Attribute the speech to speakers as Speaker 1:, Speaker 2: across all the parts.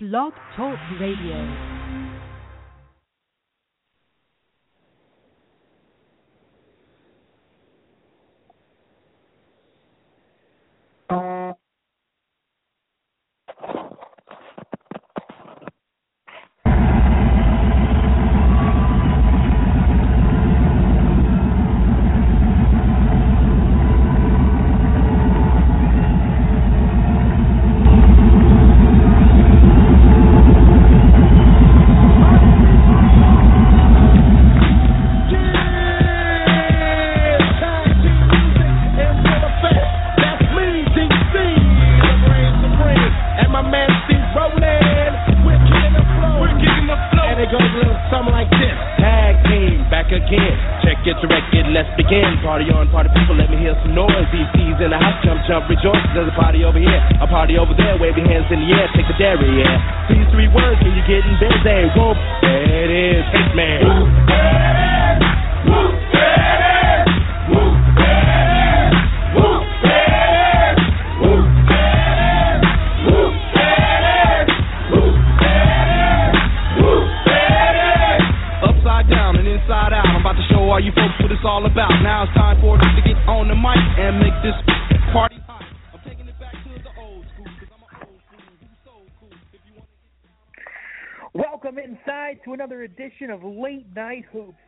Speaker 1: Blog Talk Radio. party over here, a party over there. Wave your hands in the air, take the dairy, yeah. These three words, and you're getting busy. Whoop, there it is, Hitman.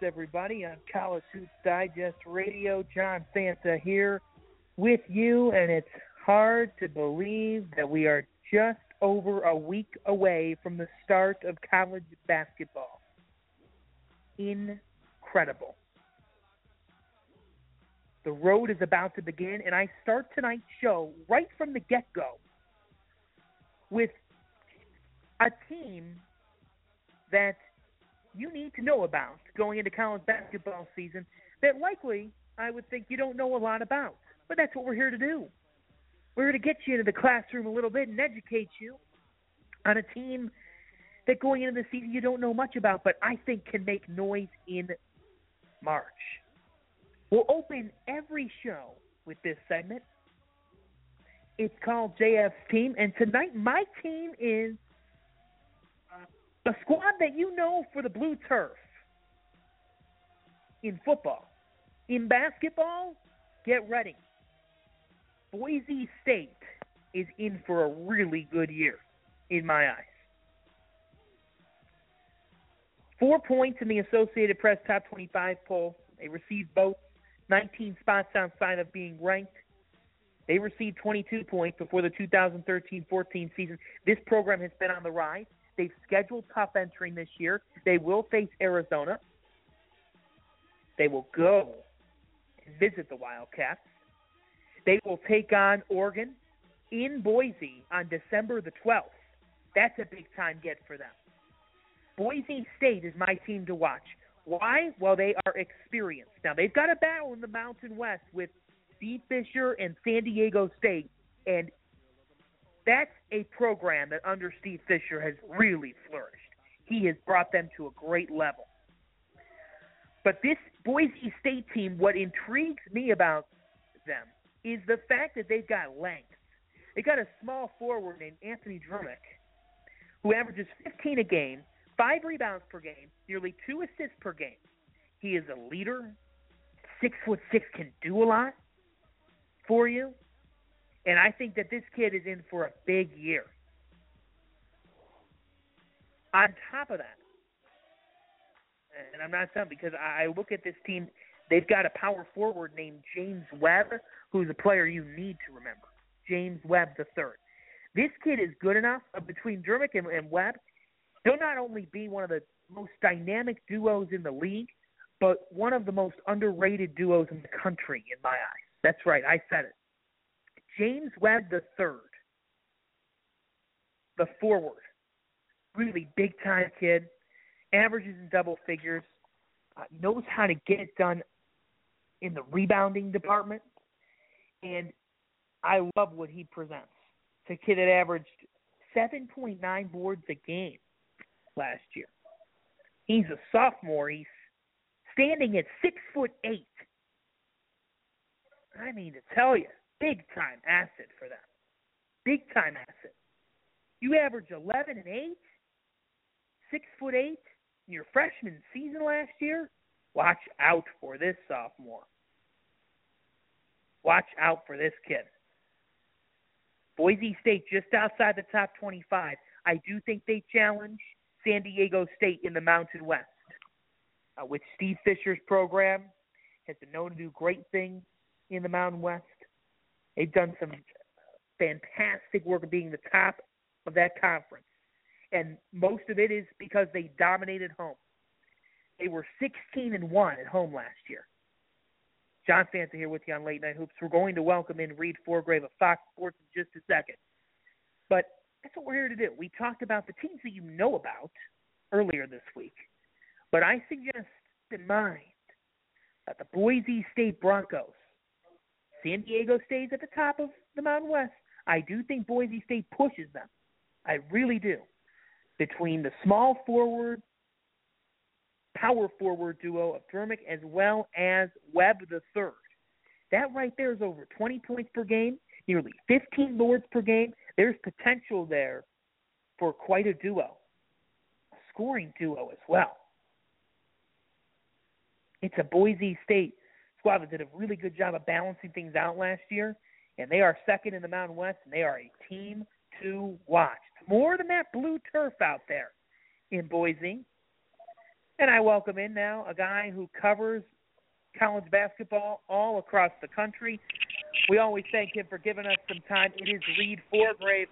Speaker 2: Everybody, on College Hoops Digest Radio. John Fanta here with you, and it's hard to believe that we are just over a week away from the start of college basketball. Incredible. The road is about to begin, and I start tonight's show right from the get go with a team that you need to know about going into college basketball season that likely I would think you don't know a lot about. But that's what we're here to do. We're here to get you into the classroom a little bit and educate you on a team that going into the season you don't know much about, but I think can make noise in March. We'll open every show with this segment. It's called JF's Team, and tonight my team is a squad that you know for the blue turf in football. In basketball, get ready. Boise State is in for a really good year, in my eyes. Four points in the Associated Press Top 25 poll. They received both 19 spots outside of being ranked. They received 22 points before the 2013 14 season. This program has been on the rise. They've scheduled tough entering this year. They will face Arizona. They will go and visit the Wildcats. They will take on Oregon in Boise on December the 12th. That's a big time get for them. Boise State is my team to watch. Why? Well, they are experienced. Now, they've got a battle in the Mountain West with Steve Fisher and San Diego State, and that's a program that under Steve Fisher has really flourished. He has brought them to a great level. But this Boise State team, what intrigues me about them is the fact that they've got length. They got a small forward named Anthony Drmic, who averages 15 a game, five rebounds per game, nearly two assists per game. He is a leader, six foot six, can do a lot for you. And I think that this kid is in for a big year. On top of that, and I'm not saying because I look at this team, they've got a power forward named James Webb, who's a player you need to remember. James Webb the third. This kid is good enough uh, between Drmic and, and Webb. He'll not only be one of the most dynamic duos in the league, but one of the most underrated duos in the country in my eyes. That's right, I said it. James Webb the third, the forward, really big time kid, averages in double figures, uh, knows how to get it done in the rebounding department, and I love what he presents. A kid that averaged 7.9 boards a game last year. He's a sophomore. He's standing at six foot eight. I mean to tell you, big time asset for them. Big time asset. You average 11 and 8, 6 foot 8 in your freshman season last year. Watch out for this sophomore. Watch out for this kid. Boise State just outside the top 25. I do think they challenge San Diego State in the Mountain West. Uh, with Steve Fisher's program, has been known to do great things in the Mountain West. They've done some fantastic work of being the top of that conference. And most of it is because they dominated home. They were 16 and 1 at home last year. John Fanta here with you on Late Night Hoops. We're going to welcome in Reid Forgrave of Fox Sports in just a second. But that's what we're here to do. We talked about the teams that you know about earlier this week. But I suggest in mind that the Boise State Broncos, San Diego State's at the top of the Mountain West. I do think Boise State pushes them. I really do. Between the small forward, power forward duo of Drmic as well as Webb the third. That right there is over 20 points per game, nearly 15 boards per game. There's potential there for quite a duo, a scoring duo as well. It's a Boise State squad that did a really good job of balancing things out last year, and they are second in the Mountain West, and they are a team to watch. More than that blue turf out there in Boise. And I welcome in now a guy who covers college basketball all across the country. We always thank him for giving us some time. It is Reid Forgrave.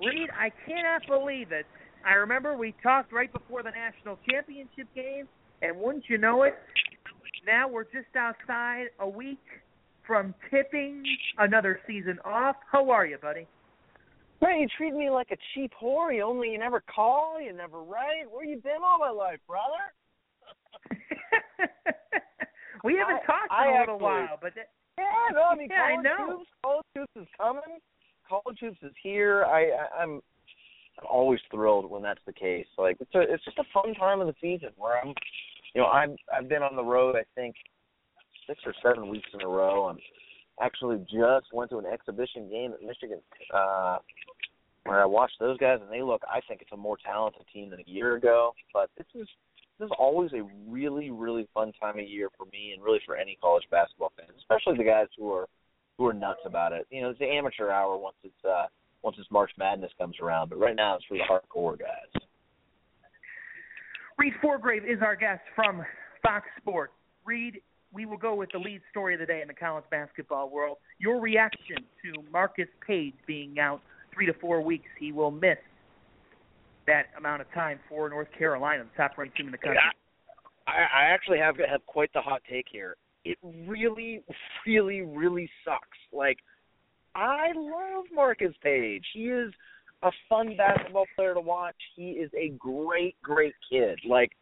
Speaker 2: Reid, I cannot believe it. I remember we talked right before the national championship game, and wouldn't you know it, now we're just outside a week from tipping another season off. How are you, buddy?
Speaker 3: Man, you treat me like a cheap whore. You only you never call, you never write. Where you been all my life, brother?
Speaker 2: we haven't
Speaker 3: I,
Speaker 2: talked
Speaker 3: I
Speaker 2: in a
Speaker 3: actually,
Speaker 2: little while, but that,
Speaker 3: yeah, no, I mean,
Speaker 2: yeah, I know.
Speaker 3: hoops, college hoops is coming. College hoops is here. I, I I'm I'm always thrilled when that's the case. Like it's a it's just a fun time of the season where I'm, you know, I've I've been on the road. I think six or seven weeks in a row. I'm actually just went to an exhibition game at Michigan, uh, where I watched those guys, and they look. I think it's a more talented team than a year ago. But this is this is always a really really fun time of year for me, and really for any college basketball fans, especially the guys who are who are nuts about it. You know, it's the amateur hour once it's uh, once this March Madness comes around, but right now it's for the hardcore guys.
Speaker 2: Reid Forgrave is our guest from Fox Sports. Reid, we will go with the lead story of the day in the college basketball world. Your reaction to Marcus Paige being out three to four weeks. He will miss that amount of time for North Carolina, the top ranked team in the country.
Speaker 3: I, I actually have have quite the hot take here. It really, really, really sucks. Like, I love Marcus Paige. He is a fun basketball player to watch. He is a great, great kid. Like,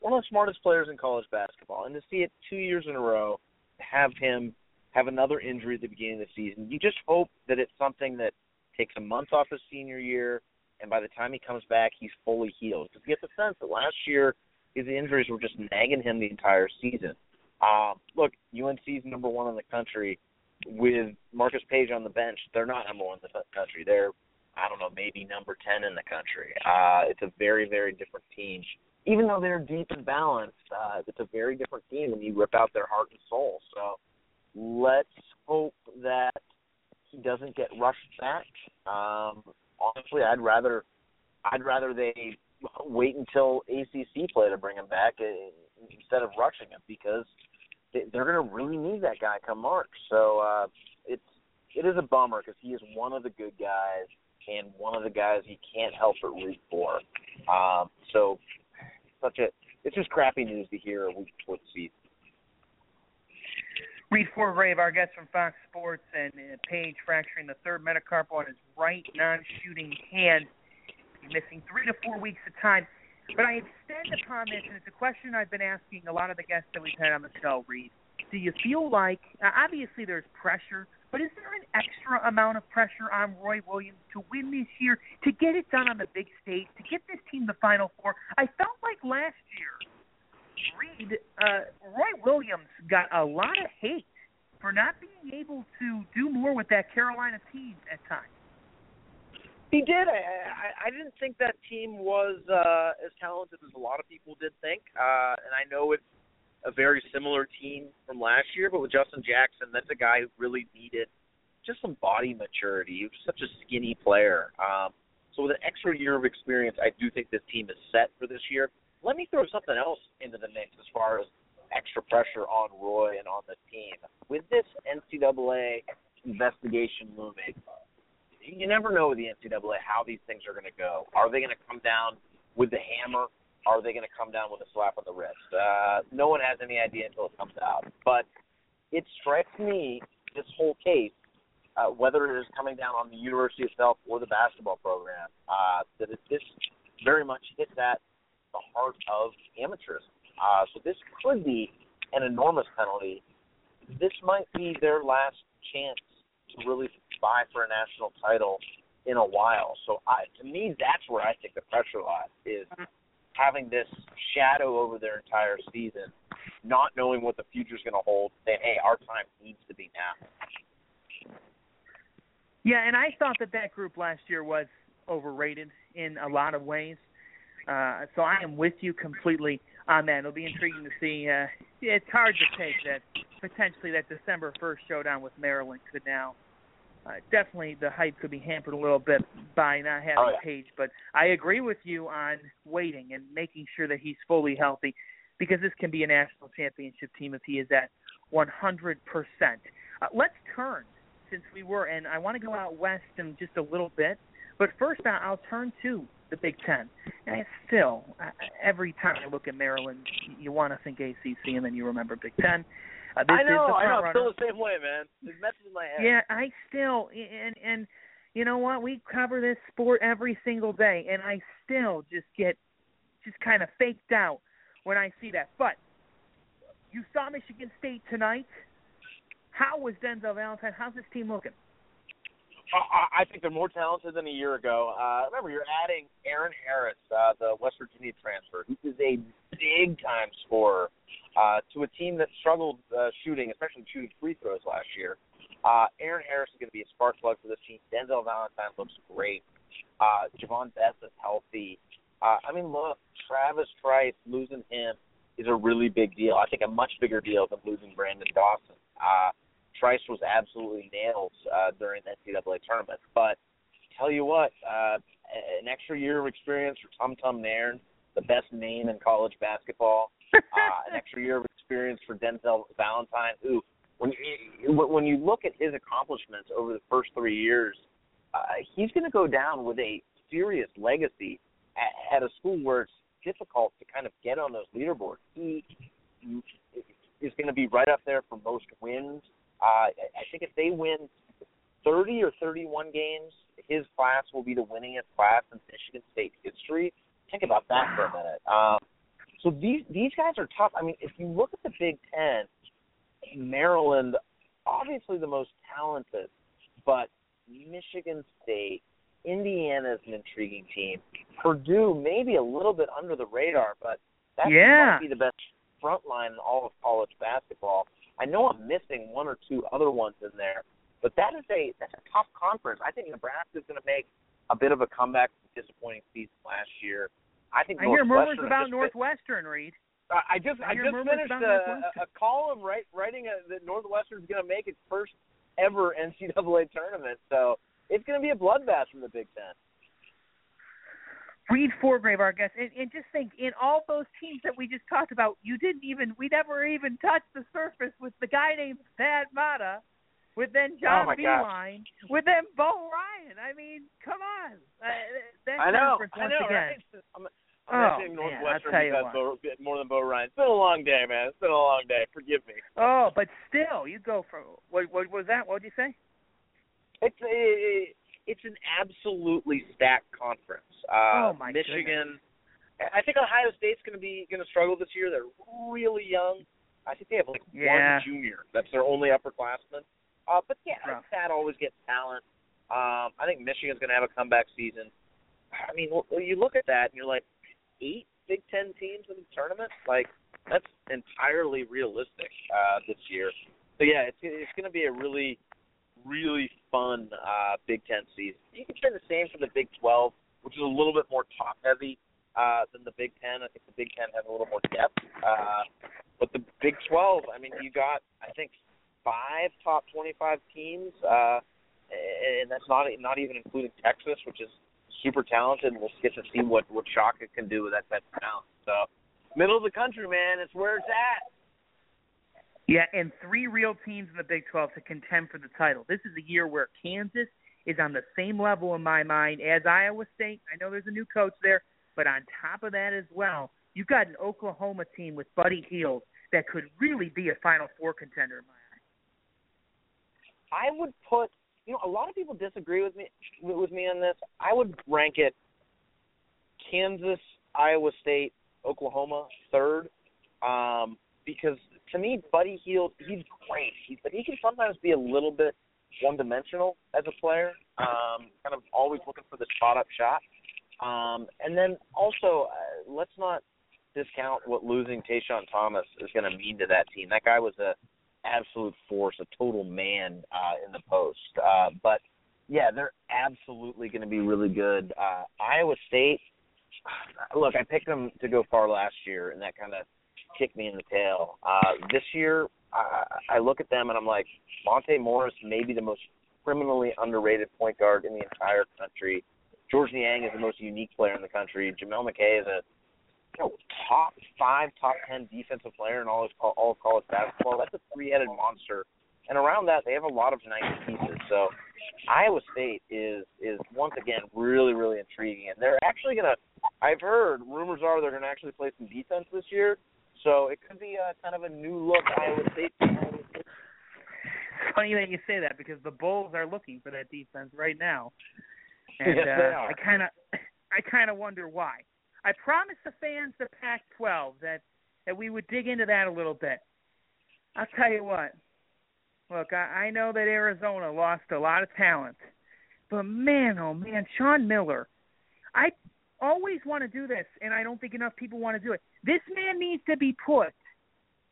Speaker 3: one of the smartest players in college basketball. And to see it two years in a row, have him have another injury at the beginning of the season, you just hope that it's something that takes a month off his senior year, and by the time he comes back, he's fully healed. Because you get the sense that last year his injuries were just nagging him the entire season. Uh, look, UNC's number one in the country with Marcus Paige on the bench. They're not number one in the country. They're I don't know, maybe number ten in the country. Uh, it's a very, very different team even though they're deep and balanced, uh, it's a very different team when you rip out their heart and soul. So let's hope that he doesn't get rushed back. Um, honestly, I'd rather I'd rather they wait until ACC play to bring him back uh, instead of rushing him because they're going to really need that guy come March. So uh, it's it is a bummer because he is one of the good guys and one of the guys you can't help but root for. Um, so such a it's just crappy news to hear a week before the season.
Speaker 2: Reid Forgrave, our guest from Fox Sports, and uh, Paige fracturing the third metacarpal on his right non-shooting hand, missing three to four weeks of time. But I extend upon this, and it's a question I've been asking a lot of the guests that we've had on the show, Reid. Do you feel like, uh, obviously there's pressure, but is there an extra amount of pressure on Roy Williams to win this year, to get it done on the big stage, to get this team the Final Four? I felt like last year, Reid, uh, Roy Williams got a lot of hate for not being able to do more with that Carolina team at times.
Speaker 3: He did. I, I I didn't think that team was uh, as talented as a lot of people did think, uh, and I know it's a very similar team from last year. But with Justin Jackson, that's a guy who really needed just some body maturity. He was such a skinny player. Um, so with an extra year of experience, I do think this team is set for this year. Let me throw something else into the mix as far as extra pressure on Roy and on the team. With this NCAA investigation looming, you never know with the NCAA how these things are going to go. Are they going to come down with the hammer? Are they going to come down with a slap on the wrist? Uh, no one has any idea until it comes out. But it strikes me, this whole case, uh, whether it is coming down on the university itself or the basketball program, uh, that it, this very much hits at the heart of amateurism. Uh, so this could be an enormous penalty. This might be their last chance to really vie for a national title in a while. So I, to me, that's where I think the pressure lies is having this shadow over their entire season, not knowing what the future's going to hold, saying, "Hey, our time needs to be now."
Speaker 2: Yeah, and I thought that that group last year was overrated in a lot of ways. Uh, so I am with you completely on that. It'll be intriguing to see. Uh, it's hard to take that potentially that December 1st showdown with Maryland could now uh, definitely the hype could be hampered a little bit by not having
Speaker 3: oh, yeah.
Speaker 2: Paige. But I agree with you on waiting and making sure that he's fully healthy because this can be a national championship team if he is at 100%. Uh, let's turn since we were, and I want to go out west in just a little bit. But first, I'll turn to the Big Ten. And it's still, uh, every time I look at Maryland, you want to think ACC, and then you remember Big Ten. Uh, this
Speaker 3: I know,
Speaker 2: is the
Speaker 3: I know. I'm still the same way, man. It messes with my head.
Speaker 2: Yeah, I still and and you know what? We cover this sport every single day, and I still just get just kind of faked out when I see that. But you saw Michigan State tonight. How was Denzel Valentine? How's this team looking?
Speaker 3: I, I think they're more talented than a year ago. Uh, remember, you're adding Aaron Harris, uh, the West Virginia transfer, who is a big time scorer uh, to a team that struggled uh, shooting, especially shooting free throws last year. Uh, Aaron Harris is going to be a spark plug for this team. Denzel Valentine looks great. Uh, Javon Bess is healthy. Uh, I mean, look, Travis Trice losing him is a really big deal. I think a much bigger deal than losing Branden Dawson. Uh, Trice was absolutely nails uh, during the NCAA tournament. But tell you what, uh, an extra year of experience for Tum Tum Nairn, the best name in college basketball. uh, an extra year of experience for Denzel Valentine, who, when you, when you look at his accomplishments over the first three years, uh, he's going to go down with a serious legacy at, at a school where it's difficult to kind of get on those leaderboards. He is going to be right up there for most wins. Uh, I think if they win 30 or 31 games, his class will be the winningest class in Michigan State history. Think about that for a minute. Um, so these these guys are tough. I mean, if you look at the Big Ten, Maryland, obviously the most talented, but Michigan State, Indiana is an intriguing team. Purdue maybe a little bit under the radar, but that
Speaker 2: Yeah.
Speaker 3: might be the best front line in all of college basketball. I know I'm missing one or two other ones in there, but that is a that's a tough conference. I think Nebraska is going to make a bit of a comeback disappointing season last year. I think
Speaker 2: I hear murmurs about Northwestern, Reid.
Speaker 3: uh, I just
Speaker 2: I
Speaker 3: I just finished a, a, a column right, writing a, that Northwestern's going to make its first ever NCAA tournament, so it's going to be a bloodbath from the Big Ten.
Speaker 2: Reid Forgrave, our guest, and, and just think, in all those teams that we just talked about, you didn't even, we never even touched the surface with the guy named Thad Matta, with then John
Speaker 3: Oh, my gosh.
Speaker 2: With then Bo Ryan. I mean, come on. Uh, that
Speaker 3: I know, I know,
Speaker 2: again.
Speaker 3: right? I'm, I'm
Speaker 2: Oh, man, I'll tell you
Speaker 3: because Bo, more than Bo Ryan. It's been a long day, man. It's been a long day. Forgive me.
Speaker 2: Oh, but still, you go for what? What was that? What did you say?
Speaker 3: It's a, it's an absolutely stacked conference. Uh,
Speaker 2: Oh, my
Speaker 3: Michigan. I think Ohio State's going to be going to struggle this year. They're really young. I think they have like
Speaker 2: Yeah.
Speaker 3: one junior. That's their only upperclassman. Uh, but yeah,
Speaker 2: Rough.
Speaker 3: that always gets talent. Um, I think Michigan's going to have a comeback season. I mean, well, you look at that and you're like, eight Big Ten teams in the tournament. Like that's entirely realistic uh, this year. So yeah, it's it's going to be a really, really fun uh, Big Ten season. You can say the same for the Big 12, which is a little bit more top heavy uh, than the Big Ten. I think the Big Ten has a little more depth. Uh, but the Big 12, I mean, you got I think five top 25 teams, uh, and that's not not even including Texas, which is super talented. And we'll get to see what what Shaka can do with that type talent. So, middle of the country, man, it's where it's at.
Speaker 2: Yeah, and three real teams in the Big 12 to contend for the title. This is a year where Kansas is on the same level in my mind as Iowa State. I know there's a new coach there, but on top of that as well, you've got an Oklahoma team with Buddy Hield that could really be a Final Four contender in my.
Speaker 3: I would put, you know, a lot of people disagree with me with me on this. I would rank it Kansas, Iowa State, Oklahoma third, um, because to me, Buddy Hield, he's great. He, but he can sometimes be a little bit one-dimensional as a player, um, kind of always looking for the spot-up shot. Um, and then also, uh, let's not discount what losing TaShawn Thomas is going to mean to that team. That guy was a absolute force, a total man uh, in the post. Uh, but yeah, they're absolutely going to be really good. Uh, Iowa State. Look, I picked them to go far last year, and that kind of kicked me in the tail. Uh, this year, I, I look at them and I'm like, Monte Morris may be the most criminally underrated point guard in the entire country. Georges Niang is the most unique player in the country. Jameel McKay is a you know, top five, top ten defensive player in all of all of college basketball. That's a three-headed monster. And around that, they have a lot of nice pieces. So Iowa State is is once again really really intriguing, and they're actually gonna. I've heard rumors are they're gonna actually play some defense this year. So it could be a kind of a new look Iowa State.
Speaker 2: Funny that you say that because the Bulls are looking for that defense right now, and
Speaker 3: yes,
Speaker 2: uh, I kind of, I kind of wonder why. I promised the fans the Pac-12 that that we would dig into that a little bit. I'll tell you what. Look, I, I know that Arizona lost a lot of talent, but man, oh man, Sean Miller. I always want to do this, and I don't think enough people want to do it. This man needs to be put.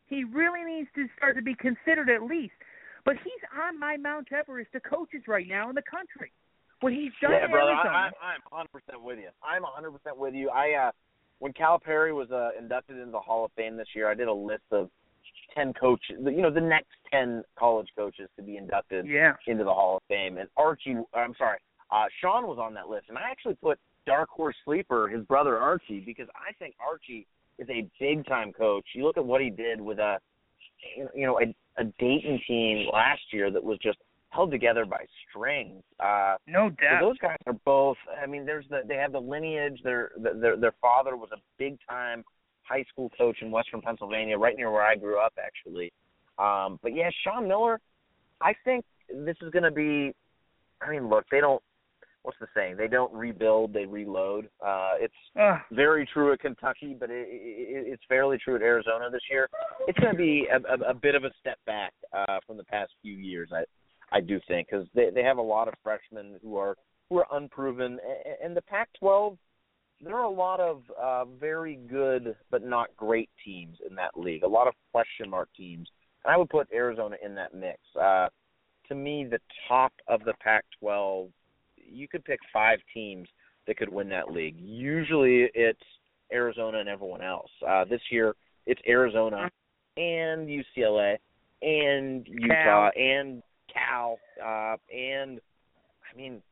Speaker 2: He really needs to start to be considered at least. But he's on my Mount Everest of coaches right now in the country. What he's done
Speaker 3: yeah, brother,
Speaker 2: Arizona.
Speaker 3: I, I'm 100% with you. I'm 100% with you. I uh, when Calipari was uh, inducted into the Hall of Fame this year, I did a list of 10 coaches, you know, the next 10 college coaches to be inducted
Speaker 2: yeah.
Speaker 3: into the Hall of Fame. And Archie, I'm sorry, uh, Sean was on that list. And I actually put dark horse sleeper, his brother Archie, because I think Archie is a big time coach. You look at what he did with a you know a, a Dayton team last year that was just held together by strings. Uh,
Speaker 2: no doubt.
Speaker 3: So those guys are both. I mean, there's the they have the lineage. Their their their father was a big time high school coach in Western Pennsylvania, right near where I grew up, actually. Um, but yeah, Sean Miller. I think this is going to be. I mean, look, they don't what's the saying? They don't rebuild, they reload. Uh, it's
Speaker 2: uh,
Speaker 3: very true at Kentucky, but it, it, it's fairly true at Arizona this year. It's going to be a, a, a bit of a step back uh, from the past few years. I I do think because they they have a lot of freshmen who are who are unproven, and the Pac-12. There are a lot of uh, very good but not great teams in that league. A lot of question mark teams, and I would put Arizona in that mix. Uh, to me, the top of the Pac-12 you could pick five teams that could win that league. Usually it's Arizona and everyone else. Uh, this year it's Arizona and UCLA and Utah
Speaker 2: Cal.
Speaker 3: and Cal uh, and I mean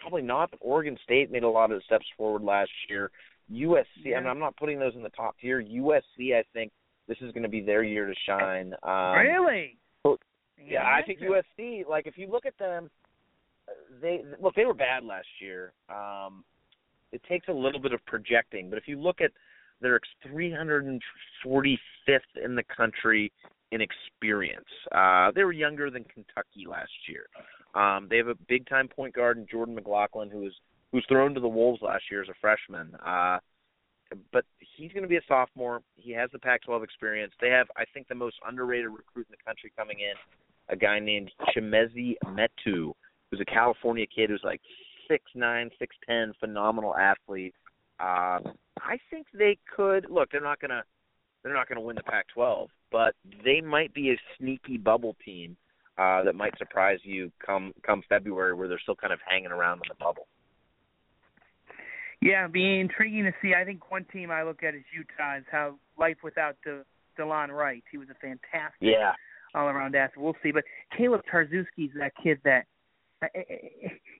Speaker 3: probably not, but Oregon State made a lot of steps forward last year. USC,
Speaker 2: yeah.
Speaker 3: I mean, I'm not putting those in the top tier. USC, I think this is going to be their year to shine. Um,
Speaker 2: really?
Speaker 3: Yeah, I think USC. Like, if you look at them, they look they were bad last year. Um, it takes a little bit of projecting, but if you look at they're 345th in the country in experience. Uh, they were younger than Kentucky last year. Um, they have a big time point guard in Jordan McLaughlin who was who's thrown to the wolves last year as a freshman. Uh, but he's going to be a sophomore. He has the Pac-12 experience. They have, I think, the most underrated recruit in the country coming in, a guy named Chimezie Metu, who's a California kid who's like six nine, six ten, phenomenal athlete. Um, I think they could look. They're not gonna they're not gonna win the Pac-12, but they might be a sneaky bubble team uh, that might surprise you come come February, where they're still kind of hanging around in the bubble.
Speaker 2: Yeah, be intriguing to see. I think one team I look at is Utah. Is how life without De, Delon Wright. He was a fantastic
Speaker 3: yeah.
Speaker 2: all around athlete. We'll see. But Kaleb Tarczewski's that kid that uh,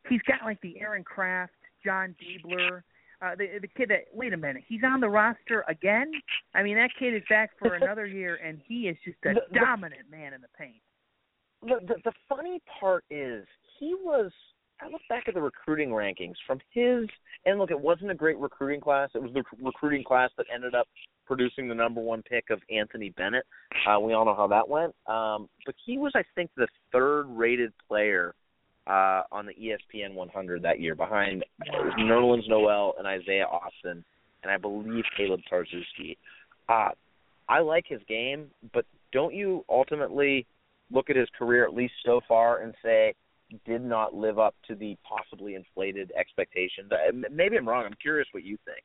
Speaker 2: he's got like the Aaron Craft, Jon Diebler, uh, the the kid that wait a minute, he's on the roster again. I mean, that kid is back for another year, and he is just a
Speaker 3: the,
Speaker 2: dominant man in the paint.
Speaker 3: The, the the funny part is he was. I look back at the recruiting rankings from his, and look, it wasn't a great recruiting class. It was the recruiting class that ended up producing the number one pick of Anthony Bennett. Uh, we all know how that went. Um, but he was, I think, the third rated player uh, on the ESPN 100 that year, behind Nerlens Noel and Isaiah Austin, and I believe Kaleb Tarczewski. Uh, I like his game, but don't you ultimately look at his career, at least so far, and say did not live up to the possibly inflated expectations? Uh, maybe I'm wrong. I'm curious what you think.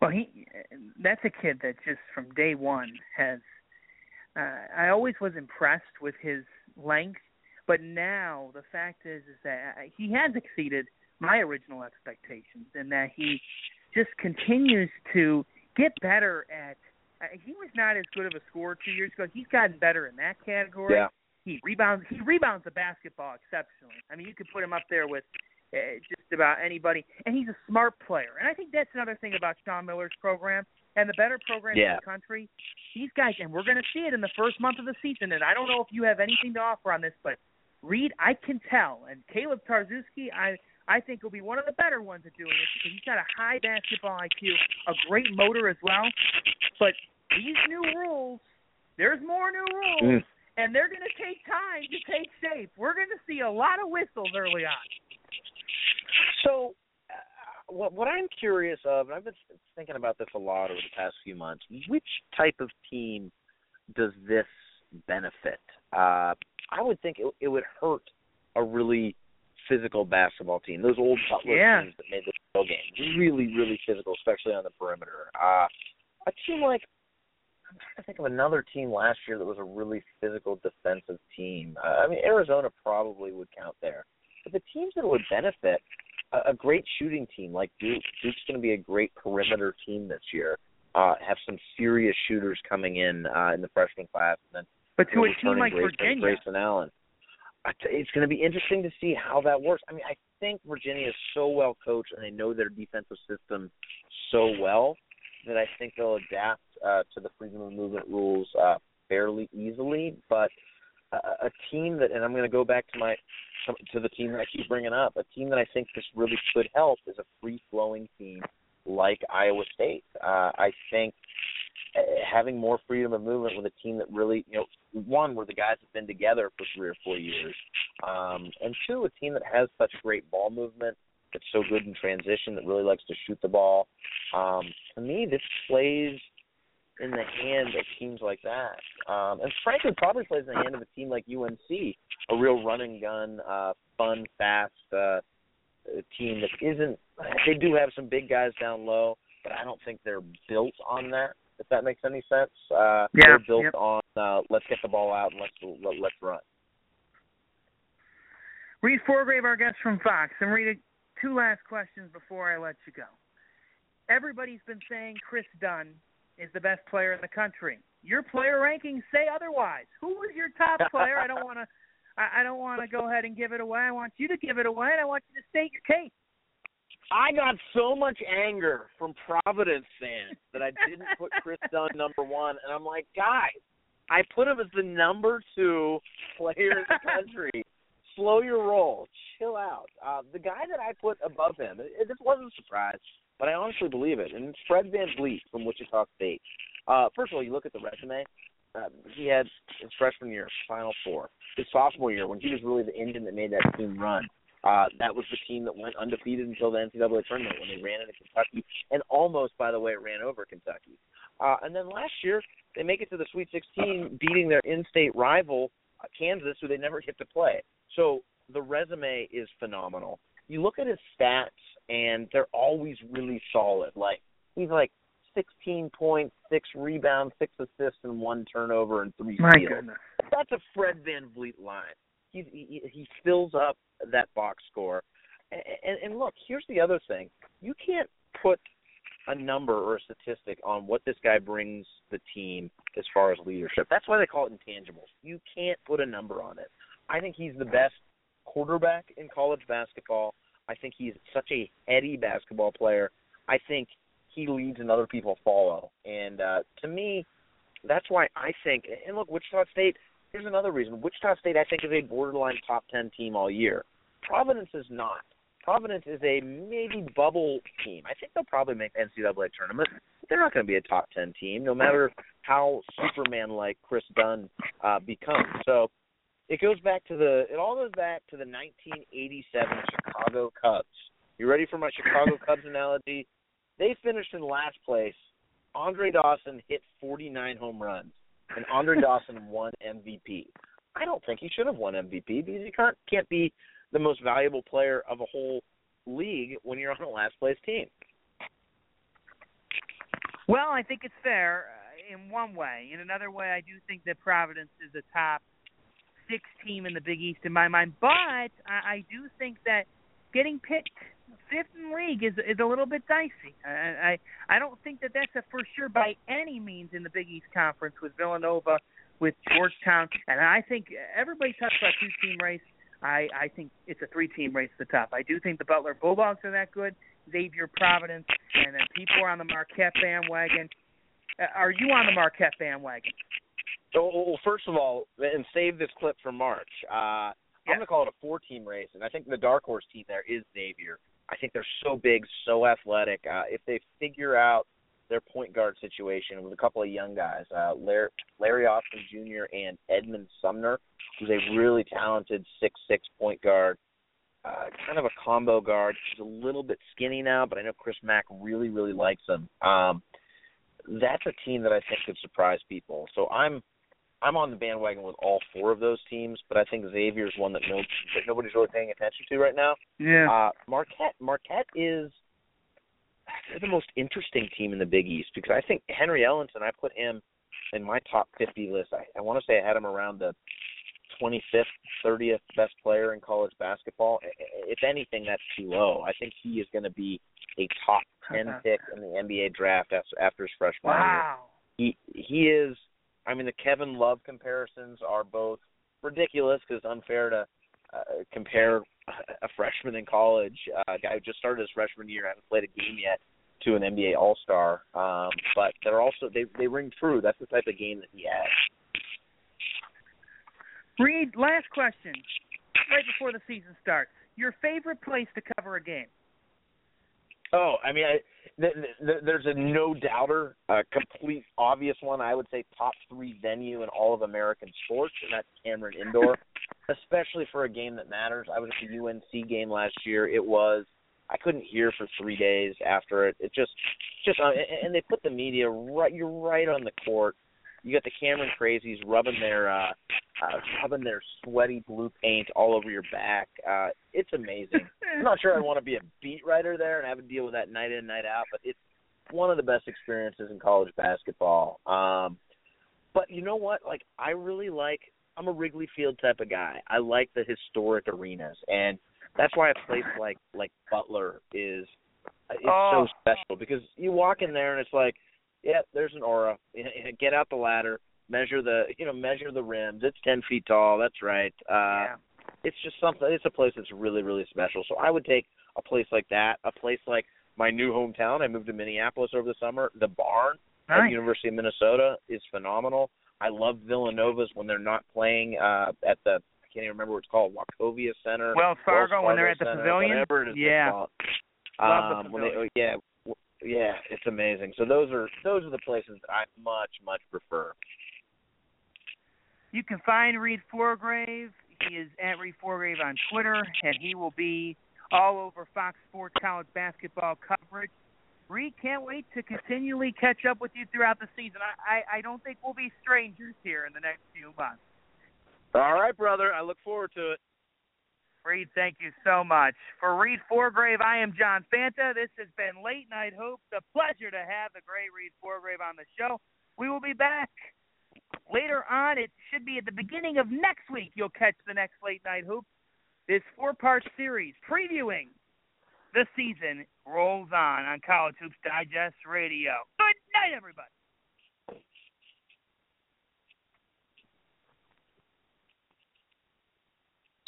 Speaker 2: Well, he that's a kid that just from day one has. Uh, I always was impressed with his length but now the fact is, is that he has exceeded my original expectations, and that he just continues to get better at. He was not as good of a scorer two years ago. He's gotten better in that category.
Speaker 3: Yeah.
Speaker 2: He rebounds. He rebounds the basketball exceptionally. I mean, you could put him up there with uh, just about anybody, and he's a smart player. And I think that's another thing about Sean Miller's program and the better programs
Speaker 3: yeah.
Speaker 2: in the country. These guys, and we're going to see it in the first month of the season. And I don't know if you have anything to offer on this, but Reid, I can tell, and Kaleb Tarczewski, I I think he'll be one of the better ones at doing it because he's got a high basketball IQ, a great motor as well. But these new rules, there's more new rules, mm. and they're going to take time to take shape. We're going to see a lot of whistles early on.
Speaker 3: So, uh, what what I'm curious of, and I've been thinking about this a lot over the past few months, which type of team does this benefit? Uh, I would think it, it would hurt a really physical basketball team. Those old Butler
Speaker 2: yeah.
Speaker 3: teams that made the real game, really, really physical, especially on the perimeter. Uh, a team like I'm trying to think of another team last year that was a really physical defensive team. Uh, I mean, Arizona probably would count there, but the teams that would benefit a, a great shooting team like Duke. Duke's going to be a great perimeter team this year. Uh, have some serious shooters coming in uh, in the freshman class, and then
Speaker 2: but to a team like
Speaker 3: Grayson,
Speaker 2: Virginia,
Speaker 3: Grayson Allen, it's going to be interesting to see how that works. I mean, I think Virginia is so well coached and they know their defensive system so well that I think they'll adapt uh, to the freedom of movement rules uh, fairly easily. But a, a team that, and I'm going to go back to my to the team that I keep bringing up, a team that I think this really could help is a free flowing team like Iowa State. Uh, I think having more freedom of movement with a team that really, you know, one where the guys have been together for three or four years, um, and two, a team that has such great ball movement, that's so good in transition, that really likes to shoot the ball. Um, to me, this plays in the hand of teams like that, um, and frankly, probably plays in the hand of a team like UNC, a real run and gun, uh, fun, fast uh, team that isn't. They do have some big guys down low, but I don't think they're built on that if that makes any sense. Uh,
Speaker 2: yeah,
Speaker 3: they're built
Speaker 2: yep.
Speaker 3: on uh, let's get the ball out and let's let's run.
Speaker 2: Reid Forgrave, our guest from Fox, and Reid, two last questions before I let you go. Everybody's been saying Kris Dunn is the best player in the country. Your player rankings say otherwise. Who was your top player? I don't want to. I don't want to go ahead and give it away. I want you to give it away, and I want you to state your case.
Speaker 3: I got so much anger from Providence fans that I didn't put Kris Dunn number one, and I'm like, guys, I put him as the number two player in the country. Slow your roll, chill out. Uh, the guy that I put above him, it, this wasn't a surprise, but I honestly believe it, and it's Fred VanVleet from Wichita State. Uh, first of all, you look at the resume. Uh, he had his freshman year, Final Four. His sophomore year, when he was really the engine that made that team run, uh, that was the team that went undefeated until the NCAA tournament when they ran into Kentucky, and almost, by the way, ran over Kentucky. Uh, and then last year, they make it to the Sweet 16, beating their in-state rival uh, Kansas, who they never get to play. So the resume is phenomenal. You look at his stats, and they're always really solid. Like he's like 16 points, six rebounds, six assists, and one turnover and three
Speaker 2: My
Speaker 3: steals.
Speaker 2: goodness.
Speaker 3: That's a Fred VanVleet line. He he, he fills up that box score. And, and, and look, here's the other thing: you can't put a number or a statistic on what this guy brings the team as far as leadership. That's why they call it intangibles. You can't put a number on it. I think he's the best quarterback in college basketball. I think he's such a heady basketball player. I think he leads and other people follow. And uh, to me, that's why I think. And look, Wichita State. Here's another reason. Wichita State, I think, is a borderline top ten team all year. Providence is not. Providence is a maybe bubble team. I think they'll probably make the NCAA tournament. They're not going to be a top ten team, no matter how Superman like Kris Dunn uh, becomes. So it goes back to the. It all goes back to the 1987 Chicago Cubs. You ready for my Chicago Cubs analogy? They finished in last place. Andre Dawson hit 49 home runs, and Andre Dawson won MVP. I don't think he should have won MVP because you can't can't be the most valuable player of a whole league when you're on a last place team.
Speaker 2: Well, I think it's fair uh, in one way. In another way, I do think that Providence is a top six team in the Big East in my mind. But I, I do think that getting picked fifth in league is is a little bit dicey. I I, I don't think that that's a for sure by any means in the Big East Conference with Villanova, with Georgetown, and I think everybody talks about two team race. I I think it's a three team race at the top. I do think the Butler Bulldogs are that good. Xavier Providence, and then people are on the Marquette bandwagon. Uh, are you on the Marquette bandwagon?
Speaker 3: So, well, first of all, and save this clip for March. Uh,
Speaker 2: Yeah.
Speaker 3: I'm going to call it a four-team race, and I think the dark horse team there is Xavier. I think they're so big, so athletic. Uh, if they figure out their point guard situation with a couple of young guys, uh, Larry, Larry Austin Jr. and Edmond Sumner, who's a really talented six-six point guard, uh, kind of a combo guard. He's a little bit skinny now, but I know Chris Mack really, really likes him. Um, that's a team that I think could surprise people. So I'm I'm on the bandwagon with all four of those teams, but I think Xavier's one that, no, that nobody's really paying attention to right now.
Speaker 2: Yeah.
Speaker 3: Uh, Marquette Marquette is they're the most interesting team in the Big East because I think Henry Ellenson. I put him in my top 50 list. I, I want to say I had him around the 25th, 30th best player in college basketball. If anything, that's too low. I think he is going to be a top 10 pick in the NBA draft after, after his freshman year
Speaker 2: wow.
Speaker 3: he he is I mean the Kevin Love comparisons are both ridiculous because it's unfair to uh, compare a freshman in college, uh, a guy who just started his freshman year, hasn't played a game yet, to an NBA All Star. Um, but they're also they they ring true. That's the type of game that he has.
Speaker 2: Reid, last question. Right before the season starts, your favorite place to cover a game?
Speaker 3: Oh, I mean, I, th- th- there's a no doubter, a complete obvious one. I would say top three venue in all of American sports, and that's Cameron Indoor, especially for a game that matters. I was at the UNC game last year. It was I couldn't hear for three days after it. It just, just, uh, and- and they put the media right. You're right on the court. You got the Cameron crazies rubbing their, uh, uh, rubbing their sweaty blue paint all over your back. Uh, it's amazing. I'm not sure I want to be a beat writer there and have to deal with that night in night out, but it's one of the best experiences in college basketball. Um, but you know what? Like I really like. I'm a Wrigley Field type of guy. I like the historic arenas, and that's why a place like like Butler is it's
Speaker 2: Oh.
Speaker 3: so special because you walk in there and it's like, yeah, there's an aura. Get out the ladder, measure the you know measure the rims. It's ten feet tall. That's right. Uh,
Speaker 2: yeah.
Speaker 3: it's just something it's a place that's really really special so i would take a place like that a place like my new hometown i moved to minneapolis over the summer the barn at the university of minnesota is phenomenal i love villanova's when they're not playing uh at the i can't even remember what it's called wachovia center
Speaker 2: Wells Fargo when they're at the
Speaker 3: Center,
Speaker 2: pavilion?
Speaker 3: whatever it is
Speaker 2: Yeah. Love the
Speaker 3: um when they
Speaker 2: pavilion.
Speaker 3: yeah yeah it's amazing so those are those are the places that i much much prefer
Speaker 2: You can find Reid Forgrave. He is at Reid Forgrave on Twitter, and he will be all over Fox Sports college basketball coverage. Reid, can't wait to continually catch up with you throughout the season. I, I, I don't think we'll be strangers here in the next few months.
Speaker 3: all right brother i look forward to it
Speaker 2: Reid, thank you so much. For Reid Forgrave, I am John Fanta. This has been Late Night Hoops. A pleasure to have the great Reid Forgrave on the show. We will be back later on. It should be at the beginning of next week. You'll catch the next Late Night Hoops. This four part series previewing the season rolls on on College Hoops Digest Radio. Good night, everybody.